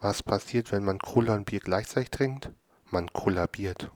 Was passiert, wenn man Cola und Bier gleichzeitig trinkt? Man kollabiert.